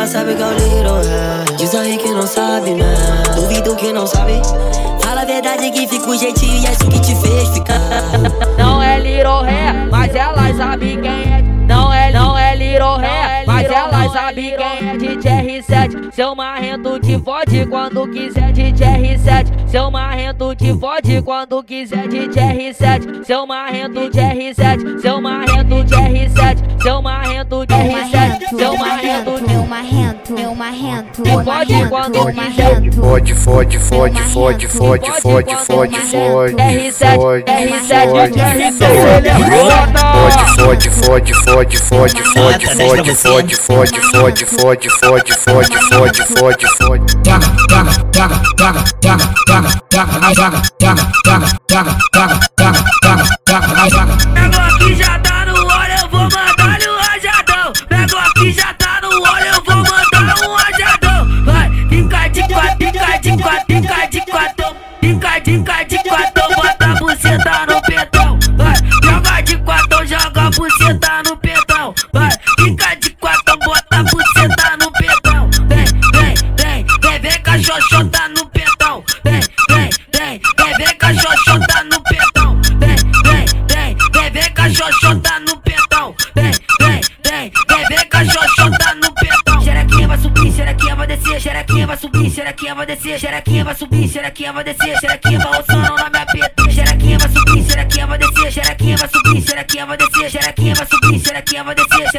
ela sabe que é o little ré. Diz aí que não sabe, né? Duvido que não sabe. Fala a verdade que fica o jeitinho e é isso que te fez ficar. Não é little ré, mas ela sabe quem é. Sabe quem é de R7. Seu marrento te fode quando quiser de R7. Seu marrento te fode quando quiser de R7. Seu marrento de R7, seu marrento de R7, seu marrento de R7, seu marrento Meu marrento, meu marrento, te fode quando quiser. Fode, fode, fode, fode, fode, fode, fode, fode. R7, R7, R7, Fode, fode, fode, fode, fode, fode, fode, fode, fode, fode, fode, fode, fode, fode, fode, fode. Pegou aqui já tá no olho, eu vou mandar-lhe um rajadão. Pegou aqui já tá no olho, eu vou mandar um rajadão. Vai, fica de quatro, fica de quatro, fica de quatro. Fica de quatro, xoxota no petão. Vem, vem, vem, vem, vem com a xoxota no petão. Vem, vem, vem, vem, vem com a xoxota no petão. Vem, vem, vem, vem, vem com a xoxota no petão. Xerequinha vai subir, xerequinha vai descer, xerequinha vai subir, xerequinha vai descer, xerequinha vai subir, xerequinha vai descer, xerequinha vai roçando na minha PT. Xerequinha vai subir, xerequinha vai descer, xerequinha vai subir, xerequinha vai descer, xerequinha vai subir, xerequinha vai descer,